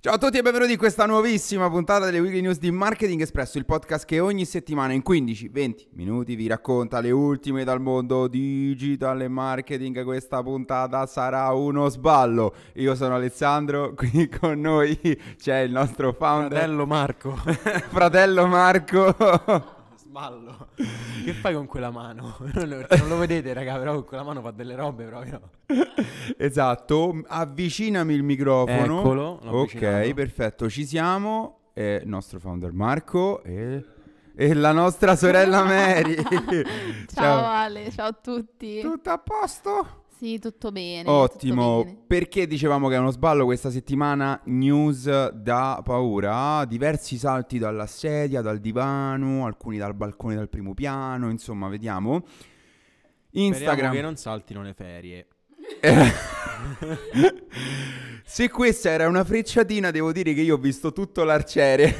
Ciao a tutti e benvenuti in questa nuovissima puntata delle Weekly News di Marketing Espresso, il podcast che ogni settimana in 15-20 minuti vi racconta le ultime dal mondo digital e marketing. Questa puntata sarà uno sballo. Io sono Alessandro, qui con noi c'è il nostro founder. Fratello Marco. Fratello Marco. Sballo. Che fai con quella mano? Non lo, non lo vedete, raga, però con quella mano fa delle robe proprio. esatto, avvicinami il microfono. Eccolo, l'ho Ok, avvicinato. perfetto, ci siamo. È il nostro founder Marco e, e la nostra sorella Mary. Ciao Ale, ciao a tutti. Tutto a posto? Sì, tutto bene. Ottimo, tutto bene. perché dicevamo che è uno sballo questa settimana? News da paura, diversi salti dalla sedia, dal divano, alcuni dal balcone dal primo piano, insomma, vediamo. Speriamo Instagram. che non saltino le ferie. Se questa era una frecciatina, devo dire che io ho visto tutto l'arciere.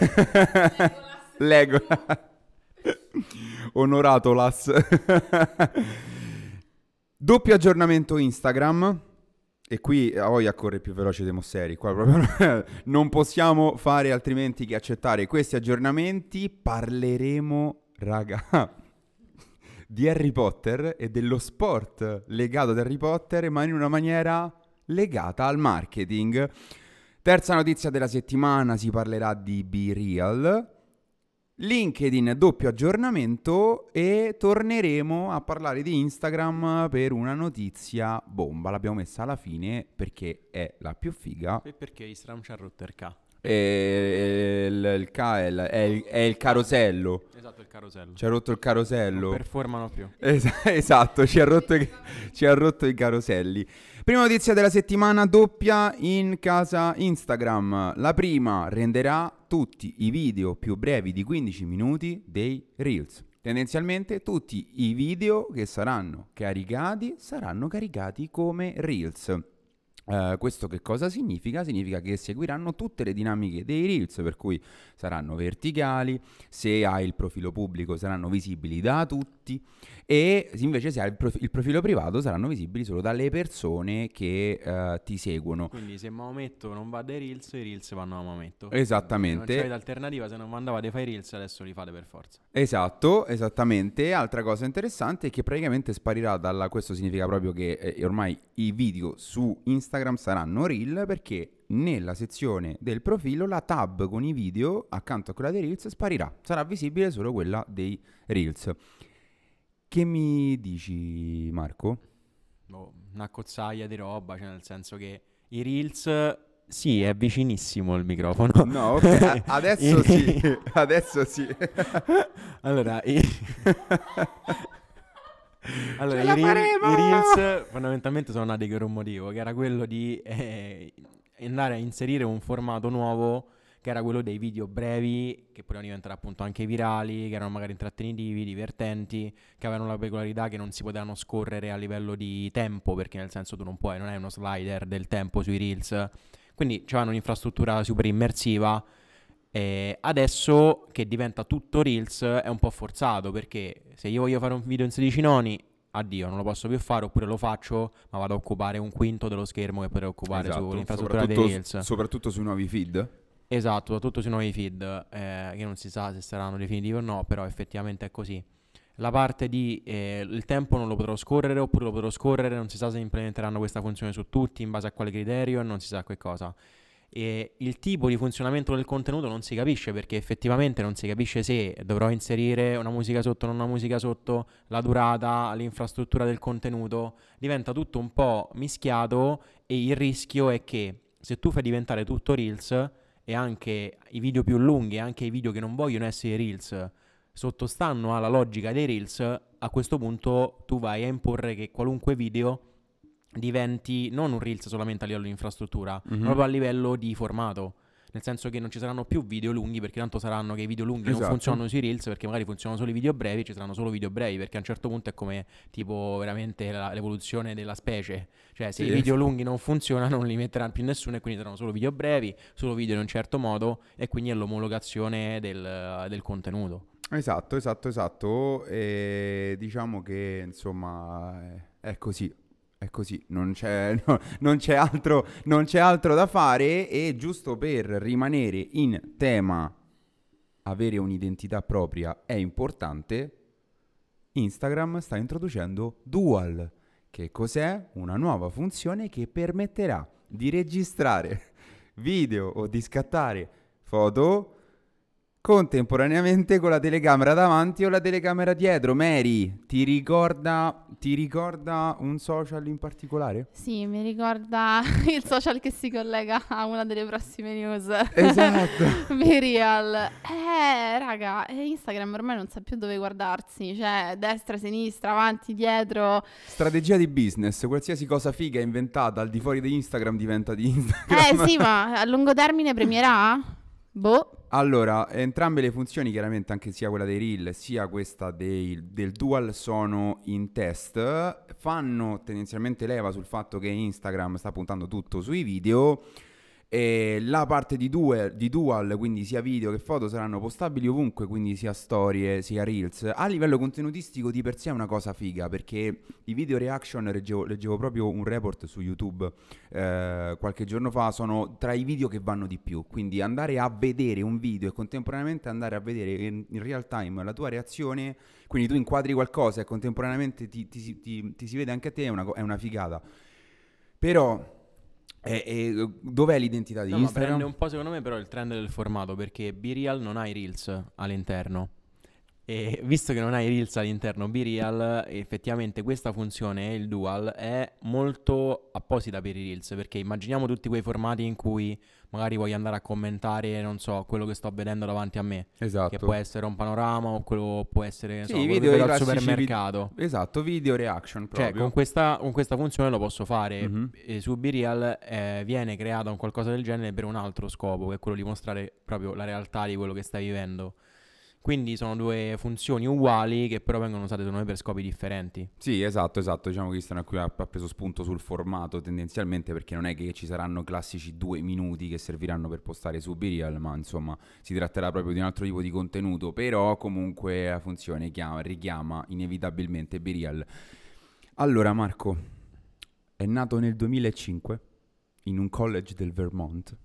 Lego. Onorato l'as. Doppio aggiornamento Instagram. E qui a voglia corre più veloce dei Mosseri. Qua proprio non possiamo fare altrimenti che accettare questi aggiornamenti. Parleremo, raga, di Harry Potter e dello sport legato ad Harry Potter, ma in una maniera legata al marketing. Terza notizia della settimana, si parlerà di Be Real. LinkedIn doppio aggiornamento e torneremo a parlare di Instagram per una notizia bomba. L'abbiamo messa alla fine perché è la più figa. E perché Instagram ci ha rotto il K? E il, il K è il, è il- è il carosello. Esatto, il carosello. Ci ha rotto il carosello. Non performano più. Es- esatto, ci ha, rotto ci ha rotto i caroselli. Prima notizia della settimana doppia in casa Instagram. La prima renderà tutti i video più brevi di 15 minuti dei Reels. Tendenzialmente tutti i video che saranno caricati saranno caricati come Reels. Eh, questo che cosa significa? Significa che seguiranno tutte le dinamiche dei Reels, per cui saranno verticali, se hai il profilo pubblico saranno visibili da tutti e invece se hai il, prof- il profilo privato saranno visibili solo dalle persone che eh, ti seguono. Quindi se Maometto non va dai Reels, i Reels vanno a Maometto. Esattamente. Non c'avete alternativa, se non mandavate fai Reels, adesso li fate per forza. Esatto, esattamente. Altra cosa interessante è che praticamente sparirà dalla... Questo significa proprio che eh, ormai i video su Instagram saranno reel perché nella sezione del profilo la tab con i video accanto a quella dei reels sparirà. Sarà visibile solo quella dei reels. Che mi dici Marco? Boh, una cozzaia di roba, cioè nel senso che i Reels... Sì, è vicinissimo il microfono. No, ok, a- adesso sì, adesso sì. Allora, i... allora, i, faremo! i Reels fondamentalmente sono nati per un motivo, che era quello di eh, andare a inserire un formato nuovo, che era quello dei video brevi, che potevano diventare appunto anche virali, che erano magari intrattenitivi, divertenti, che avevano la peculiarità che non si potevano scorrere a livello di tempo, perché nel senso tu non puoi, non hai uno slider del tempo sui Reels. Quindi c'avevano un'infrastruttura super immersiva. E adesso che diventa tutto Reels è un po' forzato perché se io voglio fare un video in 16 noni, addio, non lo posso più fare oppure lo faccio, ma vado a occupare un quinto dello schermo che potrei occupare Esatto, sull'infrastruttura dei Reels. soprattutto sui nuovi feed. Esatto, soprattutto sui nuovi feed, eh, che non si sa se saranno definitivi o no, però effettivamente è così. La parte di eh, il tempo non lo potrò scorrere oppure lo potrò scorrere, non si sa se implementeranno questa funzione su tutti, in base a quale criterio, non si sa che cosa. E il tipo di funzionamento del contenuto non si capisce perché effettivamente non si capisce se dovrò inserire una musica sotto, non una musica sotto, la durata, l'infrastruttura del contenuto, diventa tutto un po' mischiato e il rischio è che se tu fai diventare tutto Reels e anche i video più lunghi e anche i video che non vogliono essere Reels sottostanno alla logica dei Reels, a questo punto tu vai a imporre che qualunque video diventi non un Reels solamente a livello di infrastruttura, Mhm. ma proprio a livello di formato. Nel senso che non ci saranno più video lunghi perché tanto saranno che i video lunghi Esatto. non funzionano sui Reels perché magari funzionano solo i video brevi, ci saranno solo video brevi perché a un certo punto è come tipo veramente la- l'evoluzione della specie. Cioè se Sì. i video lunghi non funzionano non li metteranno più nessuno e quindi saranno solo video brevi, solo video in un certo modo e quindi è l'omologazione del, del contenuto. Esatto, esatto, esatto. E diciamo che insomma è così. È così, non c'è, no, non, c'è altro, non c'è altro da fare e giusto per rimanere in tema avere un'identità propria è importante, Instagram sta introducendo Dual. Che cos'è? Una nuova funzione che permetterà di registrare video o di scattare foto contemporaneamente con la telecamera davanti o la telecamera dietro. Mary, ti ricorda, ti ricorda un social in particolare? Sì, mi ricorda il social che si collega a una delle prossime news. Esatto. Mirial. Eh, raga, eh, Instagram ormai non sa più dove guardarsi, cioè destra, sinistra, avanti, dietro. Strategia di business, qualsiasi cosa figa inventata al di fuori di Instagram diventa di Instagram. Eh sì, ma a lungo termine premierà? Boh. Allora, entrambe le funzioni, chiaramente anche sia quella dei reel sia questa dei, del dual, sono in test. Fanno tendenzialmente leva sul fatto che Instagram sta puntando tutto sui video e la parte di dual, di dual, quindi sia video che foto, saranno postabili ovunque, quindi sia storie sia reels. A livello contenutistico di per sé è una cosa figa, perché i video reaction, leggevo, leggevo proprio un report su YouTube eh, qualche giorno fa, sono tra i video che vanno di più. Quindi andare a vedere un video e contemporaneamente andare a vedere in, in real time la tua reazione, quindi tu inquadri qualcosa e contemporaneamente ti, ti, ti, ti si vede anche a te, è una, è una figata. Però e, e, dov'è l'identità di no, Instagram? prende un po' secondo me però il trend del formato perché B-Real non ha i Reels all'interno. E visto che non hai Reels all'interno B-Real, effettivamente questa funzione, il dual, è molto apposita per i Reels, perché immaginiamo tutti quei formati in cui magari voglio andare a commentare, non so, quello che sto vedendo davanti a me. Esatto. Che può essere un panorama o quello può essere, sì, so, video al supermercato. Vid- esatto, video reaction cioè, proprio. Cioè, con questa, con questa funzione lo posso fare. Mm-hmm. E su B-Real eh, viene creato un qualcosa del genere per un altro scopo, che è quello di mostrare proprio la realtà di quello che stai vivendo. Quindi sono due funzioni uguali che però vengono usate secondo me per scopi differenti. Sì, esatto, esatto. Diciamo che Cristiano qui ha preso spunto sul formato tendenzialmente perché non è che ci saranno classici due minuti che serviranno per postare su Birial, ma insomma si tratterà proprio di un altro tipo di contenuto. Però comunque la funzione chiama, richiama inevitabilmente Birial. Allora Marco, è nato nel 2005 in un college del Vermont.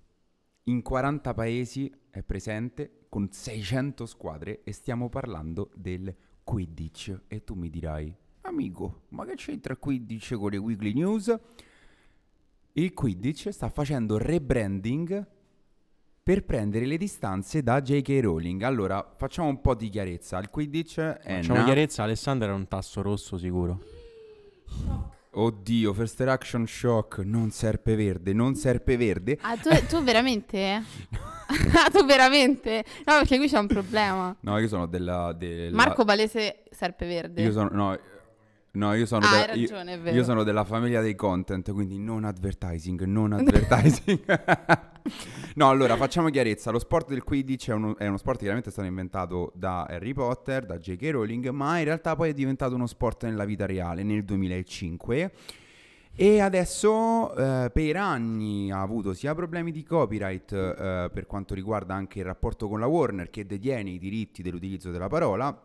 In 40 paesi è presente con 600 squadre e stiamo parlando del Quidditch. E tu mi dirai, amico, ma che c'entra Quidditch con le weekly news? Il Quidditch sta facendo rebranding per prendere le distanze da J.K. Rowling. Allora, facciamo un po' di chiarezza. Il Quidditch è... Facciamo na- chiarezza, Alessandro era un tasso rosso sicuro. Oddio, first reaction shock, non serpeverde, non serpeverde. Ah, tu, tu veramente? ah, tu veramente? No, perché qui c'è un problema. No, io sono della... della... Marco Palese serpeverde. Io sono... No, No, io sono, ah, de- hai ragione, io, io sono della famiglia dei content, quindi non advertising, non advertising. no, allora facciamo chiarezza. Lo sport del Quidditch è uno, è uno sport che chiaramente è stato inventato da Harry Potter, da J.K. Rowling, ma in realtà poi è diventato uno sport nella vita reale nel 2005. E adesso eh, per anni ha avuto sia problemi di copyright eh, per quanto riguarda anche il rapporto con la Warner che detiene i diritti dell'utilizzo della parola,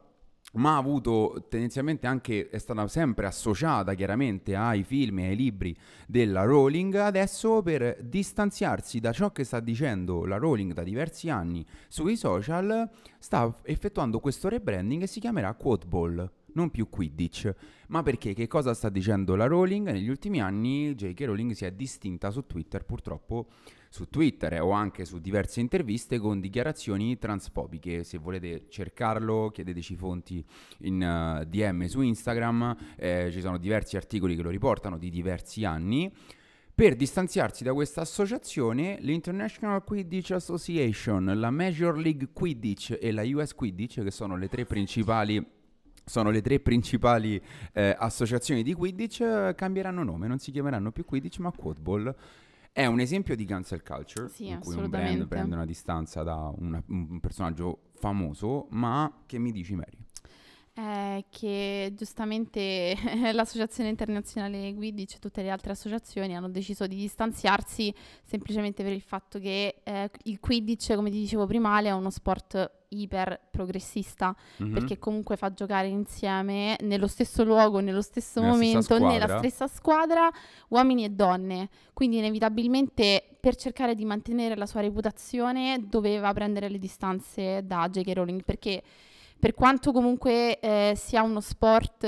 ma ha avuto tendenzialmente anche, è stata sempre associata chiaramente ai film e ai libri della Rowling, adesso per distanziarsi da ciò che sta dicendo la Rowling da diversi anni sui social, sta effettuando questo rebranding e si chiamerà Quoteball non più Quidditch. Ma perché? Che cosa sta dicendo la Rowling? Negli ultimi anni J.K. Rowling si è distinta su Twitter, purtroppo su Twitter eh, o anche su diverse interviste con dichiarazioni transfobiche. Se volete cercarlo, chiedeteci fonti in uh, DM su Instagram, eh, ci sono diversi articoli che lo riportano di diversi anni. Per distanziarsi da questa associazione, l'International Quidditch Association, la Major League Quidditch e la US Quidditch, che sono le tre principali le tre principali eh, associazioni di Quidditch, eh, cambieranno nome, non si chiameranno più Quidditch ma Quotball. È un esempio di cancel culture, Sì, in cui un brand prende una distanza da una- un personaggio famoso, ma che mi dici Mary? È che giustamente l'Associazione Internazionale Quidditch e tutte le altre associazioni hanno deciso di distanziarsi semplicemente per il fatto che eh, il Quidditch, come ti dicevo prima, è uno sport iper progressista Mhm. perché comunque fa giocare insieme nello stesso luogo, nello stesso Nella stessa momento, nella squadra. stessa squadra, uomini e donne. Quindi inevitabilmente per cercare di mantenere la sua reputazione doveva prendere le distanze da J.K. Rowling perché per quanto comunque eh, sia uno sport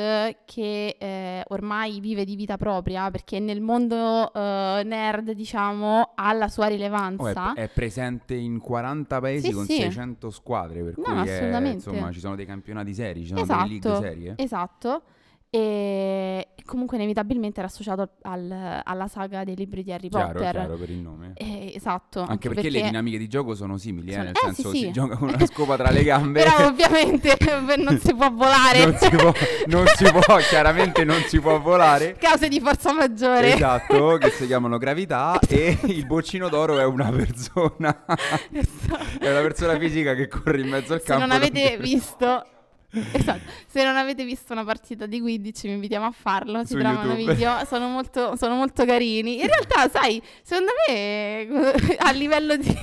che eh, ormai vive di vita propria, perché nel mondo eh, nerd, diciamo, ha la sua Oh, è, rilevanza. è presente in 40 paesi Sì, con sì. 600 squadre, per No, cui è- assolutamente. insomma ci sono dei campionati seri, ci sono delle league Esatto, serie. esatto. E e comunque inevitabilmente era associato al- alla saga dei libri di Harry Chiaro, Potter. chiaro per il nome. Eh, esatto. Anche, perché, le dinamiche di gioco sono simili, eh, Sono- nel eh, senso sì, si sì. gioca con una scopa tra le gambe. Però ovviamente non si può volare. non, si può, non si può, chiaramente non si può volare. Cause di forza maggiore. Esatto, che si chiamano gravità e il boccino d'oro è una persona Esatto. è una persona fisica che corre in mezzo al Se campo. non avete visto Esatto. Se non avete visto una partita di Quidditch, vi invitiamo a farlo. Su trovano video, sono molto, sono molto carini. In realtà, sai, secondo me a livello di,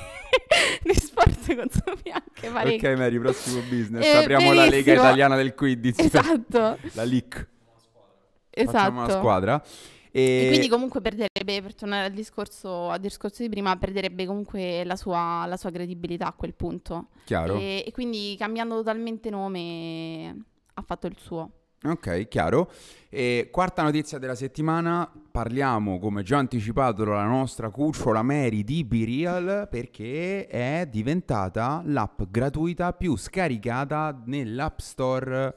di sport consumi anche parecchio. Ok, Mary, prossimo business. Eh, Apriamo la Lega benissimo. Italiana del Quidditch. Esatto, La LIC. Facciamo una esatto. squadra. E, E quindi comunque perderebbe, per tornare al discorso, al discorso di prima, perderebbe comunque la sua, la sua credibilità a quel punto. chiaro. E, e quindi cambiando totalmente nome ha fatto il suo. Ok, chiaro. E quarta notizia della settimana, parliamo, come già anticipato dalla nostra cucciola Mary di BeReal, perché è diventata l'app gratuita più scaricata nell'App Store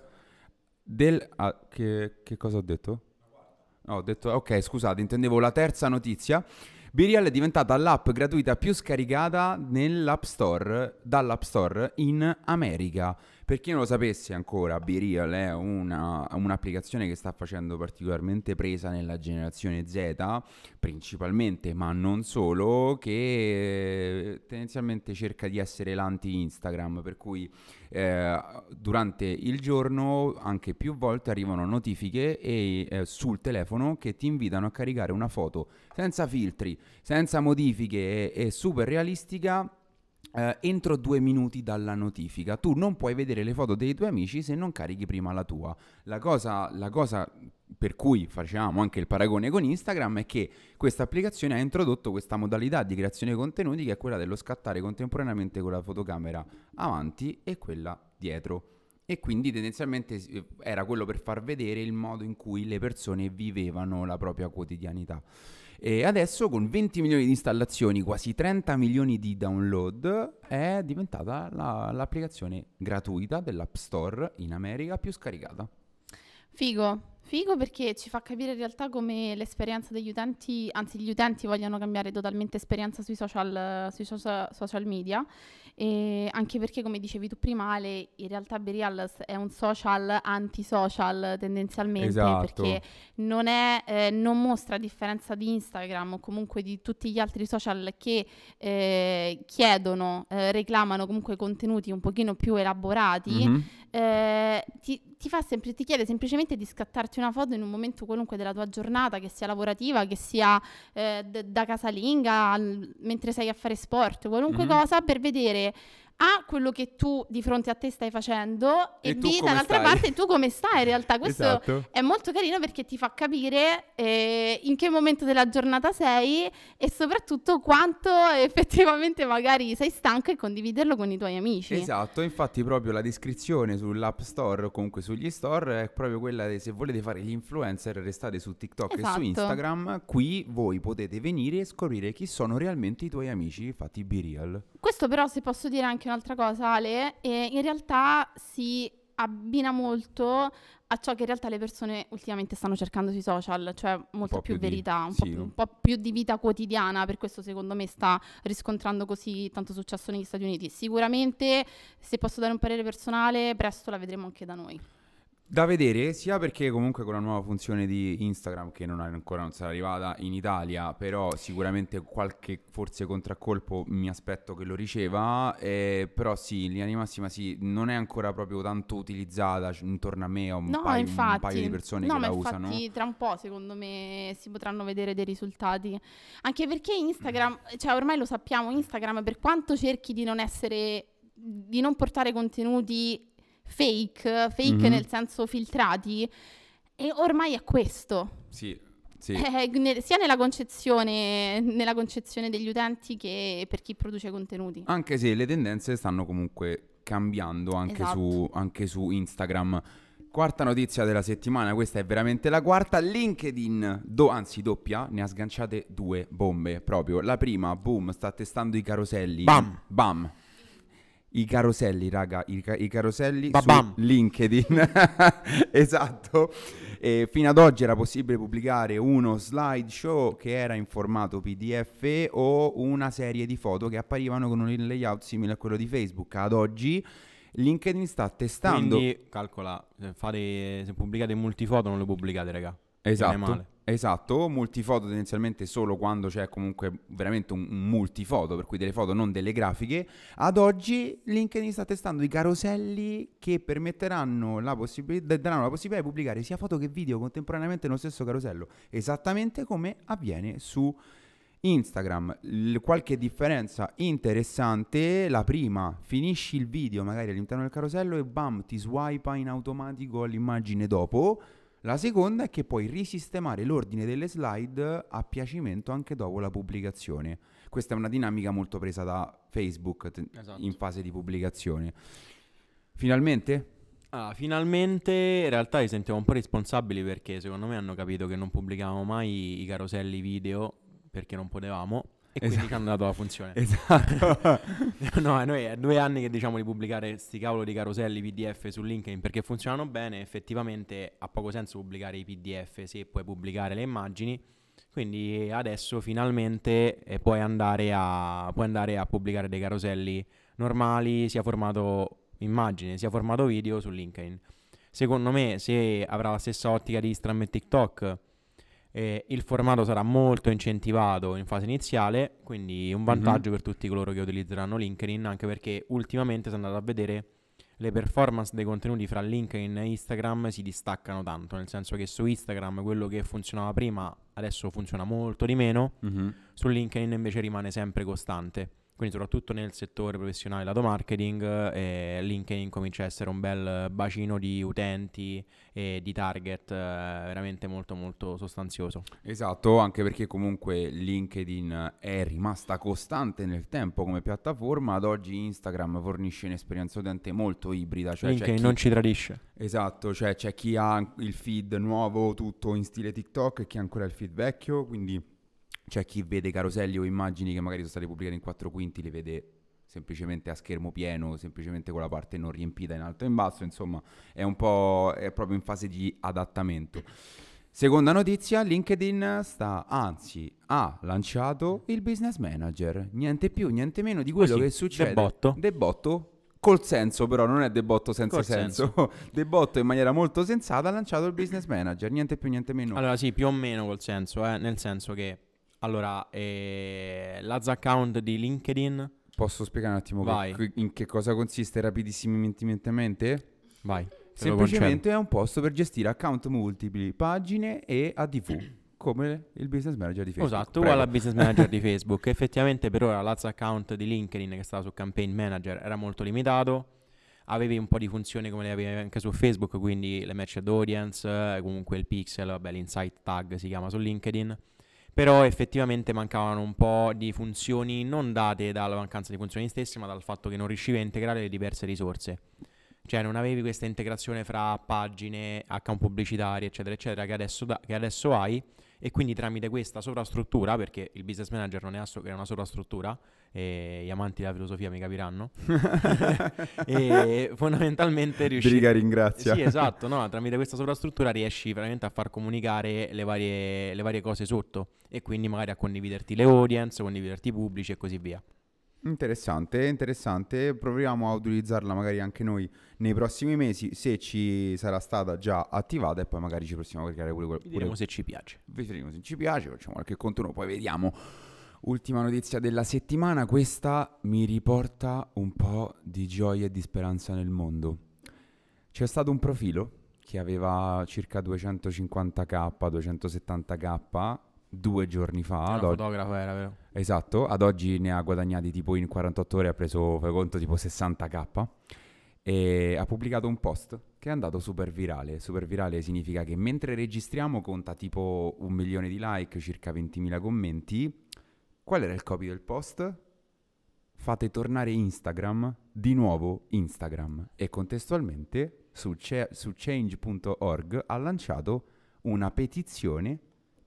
del... ah, che, che cosa ho detto? Ho detto, ok, scusate, intendevo la terza notizia. BeReal è diventata l'app gratuita più scaricata nell'App Store, dall'App Store in America. Per chi non lo sapesse ancora, BeReal è una- un'applicazione che sta facendo particolarmente presa nella generazione Z, principalmente, ma non solo, che tendenzialmente cerca di essere l'anti-Instagram, per cui eh, durante il giorno anche più volte arrivano notifiche e, eh, sul telefono che ti invitano a caricare una foto senza filtri, senza modifiche e, e super realistica eh, entro due minuti dalla notifica. Tu non puoi vedere le foto dei tuoi amici se non carichi prima la tua. La cosa, la cosa per cui facciamo anche il paragone con Instagram è che questa applicazione ha introdotto questa modalità di creazione contenuti che è quella dello scattare contemporaneamente con la fotocamera avanti e quella dietro. E quindi tendenzialmente era quello per far vedere il modo in cui le persone vivevano la propria quotidianità. E adesso con 20 milioni di installazioni, quasi 30 milioni di download, è diventata la- l'applicazione gratuita dell'App Store in America più scaricata. Figo, figo perché ci fa capire in realtà come l'esperienza degli utenti, anzi gli utenti vogliono cambiare totalmente esperienza sui social, sui social, social media e anche perché come dicevi tu prima Ale, in realtà Berial è un social antisocial tendenzialmente Esatto. perché non, è, eh, non mostra a differenza di Instagram o comunque di tutti gli altri social che eh, chiedono, eh, reclamano comunque contenuti un pochino più elaborati Mhm. Eh, ti, ti fa sempre, ti chiede semplicemente di scattarti una foto in un momento qualunque della tua giornata, che sia lavorativa, che sia eh, d- da casalinga, al- mentre sei a fare sport, qualunque Mhm. cosa, per vedere A, quello che tu di fronte a te stai facendo e, E B, dall'altra stai. parte tu come stai in realtà. Questo Esatto. è molto carino perché ti fa capire eh, in che momento della giornata sei e soprattutto quanto effettivamente magari sei stanco e condividerlo con i tuoi amici. Esatto, infatti proprio la descrizione sull'App Store o comunque sugli store è proprio quella di se volete fare gli influencer restate su TikTok e Esatto. su Instagram, qui voi potete venire e scoprire chi sono realmente i tuoi amici fatti be real. Questo però, se posso dire anche un'altra cosa, Ale, eh, in realtà si abbina molto a ciò che in realtà le persone ultimamente stanno cercando sui social, cioè molta po' più, più di- verità, un, sì. po più, un po' più di vita quotidiana, per questo secondo me sta riscontrando così tanto successo negli Stati Uniti. Sicuramente, se posso dare un parere personale, presto la vedremo anche da noi. Da vedere, sia perché comunque con la nuova funzione di Instagram, che non è ancora non sarà arrivata in Italia, però sicuramente qualche forse contraccolpo mi aspetto che lo riceva, eh, però sì, in linea di massima sì, non è ancora proprio tanto utilizzata, c- intorno a me ho un, No, paio, infatti, un paio di persone no, che la infatti usano. tra un po' secondo me si potranno vedere dei risultati. Anche perché Instagram, cioè ormai lo sappiamo, Instagram per quanto cerchi di non essere, di non portare contenuti fake, fake Mhm. nel senso filtrati, e ormai è questo. Sì, sì. Eh, ne- sia nella concezione, nella concezione degli utenti che per chi produce contenuti. Anche se le tendenze stanno comunque cambiando anche, Esatto. su, anche su Instagram. Quarta notizia della settimana, questa è veramente la quarta. LinkedIn, do- anzi doppia, ne ha sganciate due bombe proprio. La prima, boom, sta testando i caroselli. Bam. Bam. I caroselli, raga, i, ca- i caroselli Ba-bam. su LinkedIn. esatto. E fino ad oggi era possibile pubblicare uno slideshow che era in formato PDF o una serie di foto che apparivano con un layout simile a quello di Facebook. Ad oggi LinkedIn sta testando Quindi calcola, se, fate, se pubblicate multifoto non le pubblicate, raga. Esatto, male. Esatto, multifoto tendenzialmente solo quando c'è comunque veramente un, un multifoto, per cui delle foto non delle grafiche. Ad oggi LinkedIn sta testando i caroselli che permetteranno la possibilità, daranno la possibilità di pubblicare sia foto che video contemporaneamente nello stesso carosello, esattamente come avviene su Instagram. L- qualche differenza interessante, la prima, finisci il video magari all'interno del carosello e bam, ti swipa in automatico l'immagine dopo. La seconda è che puoi risistemare l'ordine delle slide a piacimento anche dopo la pubblicazione. Questa è una dinamica molto presa da Facebook te- Esatto. in fase di pubblicazione. Finalmente? Ah, finalmente in realtà li sentiamo un po' responsabili perché secondo me hanno capito che non pubblicavamo mai i caroselli video perché non potevamo e quindi Esatto. ci hanno dato la funzione. Esatto. no, noi è due anni che diciamo di pubblicare sti cavolo di caroselli PDF su LinkedIn perché funzionano bene, effettivamente ha poco senso pubblicare i PDF se puoi pubblicare le immagini. Quindi adesso finalmente eh, puoi, andare a, puoi andare a pubblicare dei caroselli normali, sia formato immagine sia formato video su LinkedIn. Secondo me, se avrà la stessa ottica di Instagram e TikTok, eh, il formato sarà molto incentivato in fase iniziale, quindi un vantaggio per tutti coloro che utilizzeranno LinkedIn, anche perché ultimamente se andate a vedere le performance dei contenuti fra LinkedIn e Instagram si distaccano tanto, nel senso che su Instagram quello che funzionava prima adesso funziona molto di meno, Mhm. su LinkedIn invece rimane sempre costante. Quindi soprattutto nel settore professionale lato marketing, eh, LinkedIn comincia a essere un bel bacino di utenti e di target eh, veramente molto molto sostanzioso. Esatto, anche perché comunque LinkedIn è rimasta costante nel tempo come piattaforma, ad oggi Instagram fornisce un'esperienza utente molto ibrida, cioè LinkedIn chi- non ci tradisce. Esatto, cioè c'è chi ha il feed nuovo tutto in stile TikTok e chi ha ancora il feed vecchio, quindi c'è chi vede caroselli o immagini che magari sono state pubblicate in 4 quinti, le vede semplicemente a schermo pieno, semplicemente con la parte non riempita in alto e in basso, insomma è un po' è proprio in fase di adattamento. Seconda notizia, LinkedIn sta, anzi, ha lanciato il business manager, niente più, niente meno di quello Così, che succede. debotto. Debotto col senso però, non è debotto senza Col senso. debotto in maniera molto sensata ha lanciato il business manager, niente più, niente meno. Allora sì, più o meno col senso, eh, nel senso che allora eh, l'az account di LinkedIn, Posso spiegare un attimo che- Vai. che- in che cosa consiste rapidissimamente? vai, te lo Semplicemente è un posto per gestire account multipli, pagine e ADV, come il business manager di Facebook. Esatto, uguale al business manager di Facebook. Effettivamente per ora l'az account di LinkedIn che stava su campaign manager era molto limitato. Avevi un po' di funzioni come le avevi anche su Facebook, quindi le matched audience, eh, comunque il pixel, vabbè, l'insight tag si chiama su LinkedIn. Però effettivamente mancavano un po' di funzioni non date dalla mancanza di funzioni stesse, ma dal fatto che non riuscivi a integrare le diverse risorse. Cioè non avevi questa integrazione fra pagine, account pubblicitari, eccetera, eccetera, che adesso, da- che adesso hai. E quindi tramite questa sovrastruttura, perché il business manager non è, asso- è una sovrastruttura, e gli amanti della filosofia mi capiranno, e fondamentalmente riusci... Briga ringrazia. Sì, esatto, no, tramite questa sovrastruttura riesci veramente a far comunicare le varie, le varie cose sotto e quindi magari a condividerti le audience, condividerti i pubblici e così via. Interessante, interessante. Proviamo a utilizzarla magari anche noi nei prossimi mesi, se ci sarà stata già attivata e poi magari ci possiamo caricare pure, pure Vedremo se ci piace. Vedremo se ci piace, facciamo qualche contenuto, poi vediamo. Ultima notizia della settimana, questa mi riporta un po' di gioia e di speranza nel mondo. C'è stato un profilo che aveva circa 250k, 270k due giorni fa. Una ad oggi- fotografa era, vero? Esatto, ad oggi ne ha guadagnati tipo in 48 ore, ha preso, fai conto, tipo 60k e ha pubblicato un post che è andato super virale. Super virale significa che mentre registriamo conta tipo un milione di like, circa 20.000 commenti. Qual era il copy del post? Fate tornare Instagram, di nuovo Instagram. E contestualmente su, ce- su change.org ha lanciato una petizione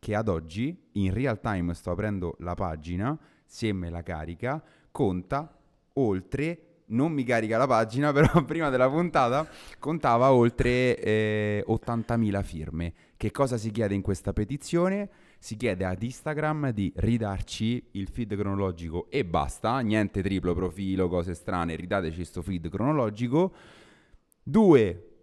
che ad oggi, in real time sto aprendo la pagina, se me la carica, conta oltre, non mi carica la pagina, però prima della puntata contava oltre eh, 80.000 firme. Che cosa si chiede in questa petizione? Si chiede ad Instagram di ridarci il feed cronologico e basta, niente triplo profilo, cose strane, ridateci sto feed cronologico. Due,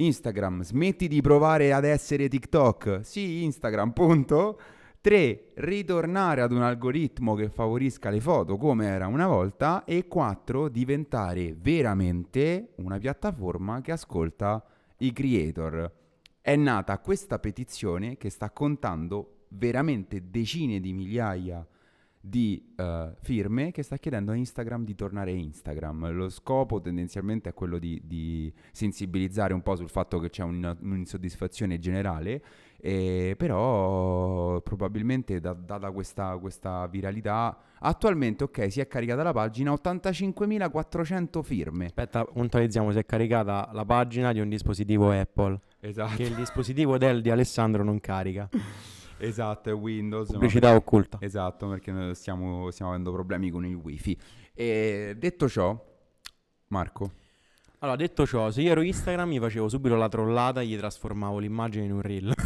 Instagram, smetti di provare ad essere TikTok. Sì, Instagram, punto. 3. Ritornare ad un algoritmo che favorisca le foto come era una volta. E 4. Diventare veramente una piattaforma che ascolta i creator. È nata questa petizione che sta contando veramente decine di migliaia di eh, firme che sta chiedendo a Instagram di tornare Instagram. Lo scopo tendenzialmente è quello di, di sensibilizzare un po' sul fatto che c'è un- un'insoddisfazione generale, e però probabilmente da- data questa, questa viralità, attualmente ok si è caricata la pagina 85.400 firme. Aspetta, puntualizziamo, si è caricata la pagina di un dispositivo Apple, Esatto, che il dispositivo Dell di Alessandro non carica. esatto, è Windows. ma Pubblicità occulta. Esatto, perché noi stiamo, stiamo avendo problemi con il wifi. E detto ciò, Marco, Allora, detto ciò, se io ero Instagram mi facevo subito la trollata e gli trasformavo l'immagine in un reel.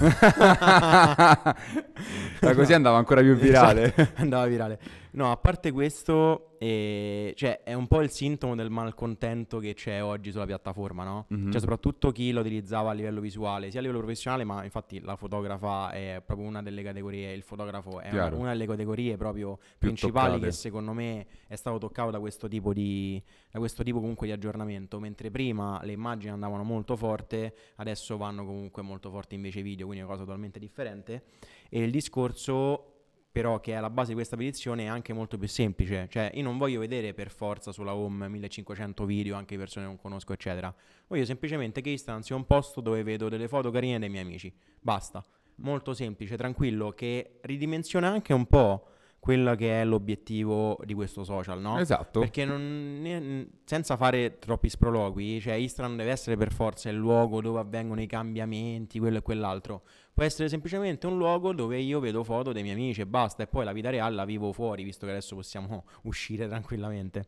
Ma così andava ancora più virale. Esatto, andava virale. No, a parte questo, eh, cioè, è un po' il sintomo del malcontento che c'è oggi sulla piattaforma, no? Mhm. Cioè, soprattutto chi lo utilizzava a livello visuale, sia a livello professionale, ma infatti la fotografa è proprio una delle categorie, il fotografo è una, una delle categorie proprio principali toccate. che secondo me è stato toccato da questo tipo di da questo tipo comunque di aggiornamento, mentre prima le immagini andavano molto forte, adesso vanno comunque molto forti invece i video, quindi è una cosa totalmente differente. E il discorso però che è alla base di questa petizione è anche molto più semplice, cioè io non voglio vedere per forza sulla home 1500 video anche persone che non conosco eccetera, voglio semplicemente che sia un posto dove vedo delle foto carine dei miei amici, basta, molto semplice, tranquillo, che ridimensiona anche un po' quello che è l'obiettivo di questo social, no? Esatto. Perché non, senza fare troppi sprologhi, cioè Instagram deve essere per forza il luogo dove avvengono i cambiamenti, quello e quell'altro. Può essere semplicemente un luogo dove io vedo foto dei miei amici e basta, e poi la vita reale la vivo fuori, visto che adesso possiamo uscire tranquillamente.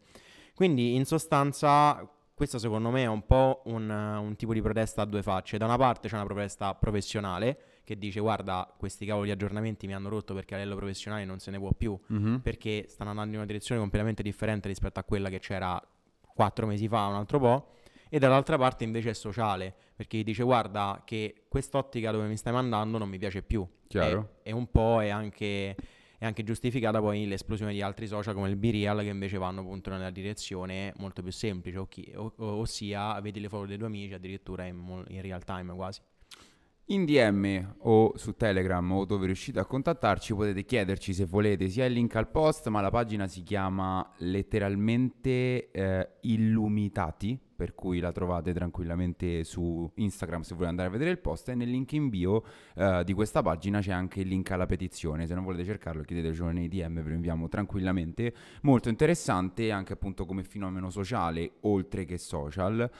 Quindi, in sostanza, questo secondo me è un po' un, un tipo di protesta a due facce. Da una parte c'è una protesta professionale che dice: Guarda, questi cavoli di aggiornamenti mi hanno rotto perché a livello professionale non se ne può più Mhm. perché stanno andando in una direzione completamente differente rispetto a quella che c'era quattro mesi fa, un altro po'. E dall'altra parte invece è sociale, perché dice guarda che quest'ottica dove mi stai mandando non mi piace più. Chiaro. E, e un po' è anche, è anche giustificata poi l'esplosione di altri social come il B-Real che invece vanno appunto nella direzione molto più semplice, o chi- o- o- ossia vedi le foto dei tuoi amici addirittura in, in real time quasi. In DM o su Telegram o dove riuscite a contattarci potete chiederci se volete sia il link al post, ma la pagina si chiama letteralmente eh, Illumitati, per cui la trovate tranquillamente su Instagram se volete andare a vedere il post e nel link in bio eh, di questa pagina c'è anche il link alla petizione, se non volete cercarlo chiedetecelo nei DM, ve lo inviamo tranquillamente, molto interessante anche appunto come fenomeno sociale oltre che social.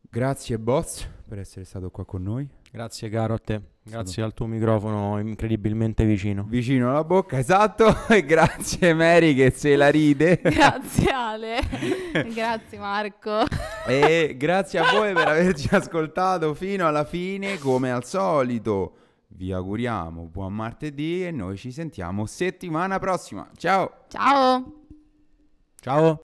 Grazie boss per essere stato qua con noi. Grazie caro a te, grazie al tuo microfono incredibilmente vicino. Vicino alla bocca, esatto. E grazie Mary che se la ride. Grazie Ale. Grazie Marco. e grazie a voi per averci ascoltato fino alla fine, come al solito. Vi auguriamo buon martedì e noi ci sentiamo settimana prossima. Ciao! Ciao. Ciao.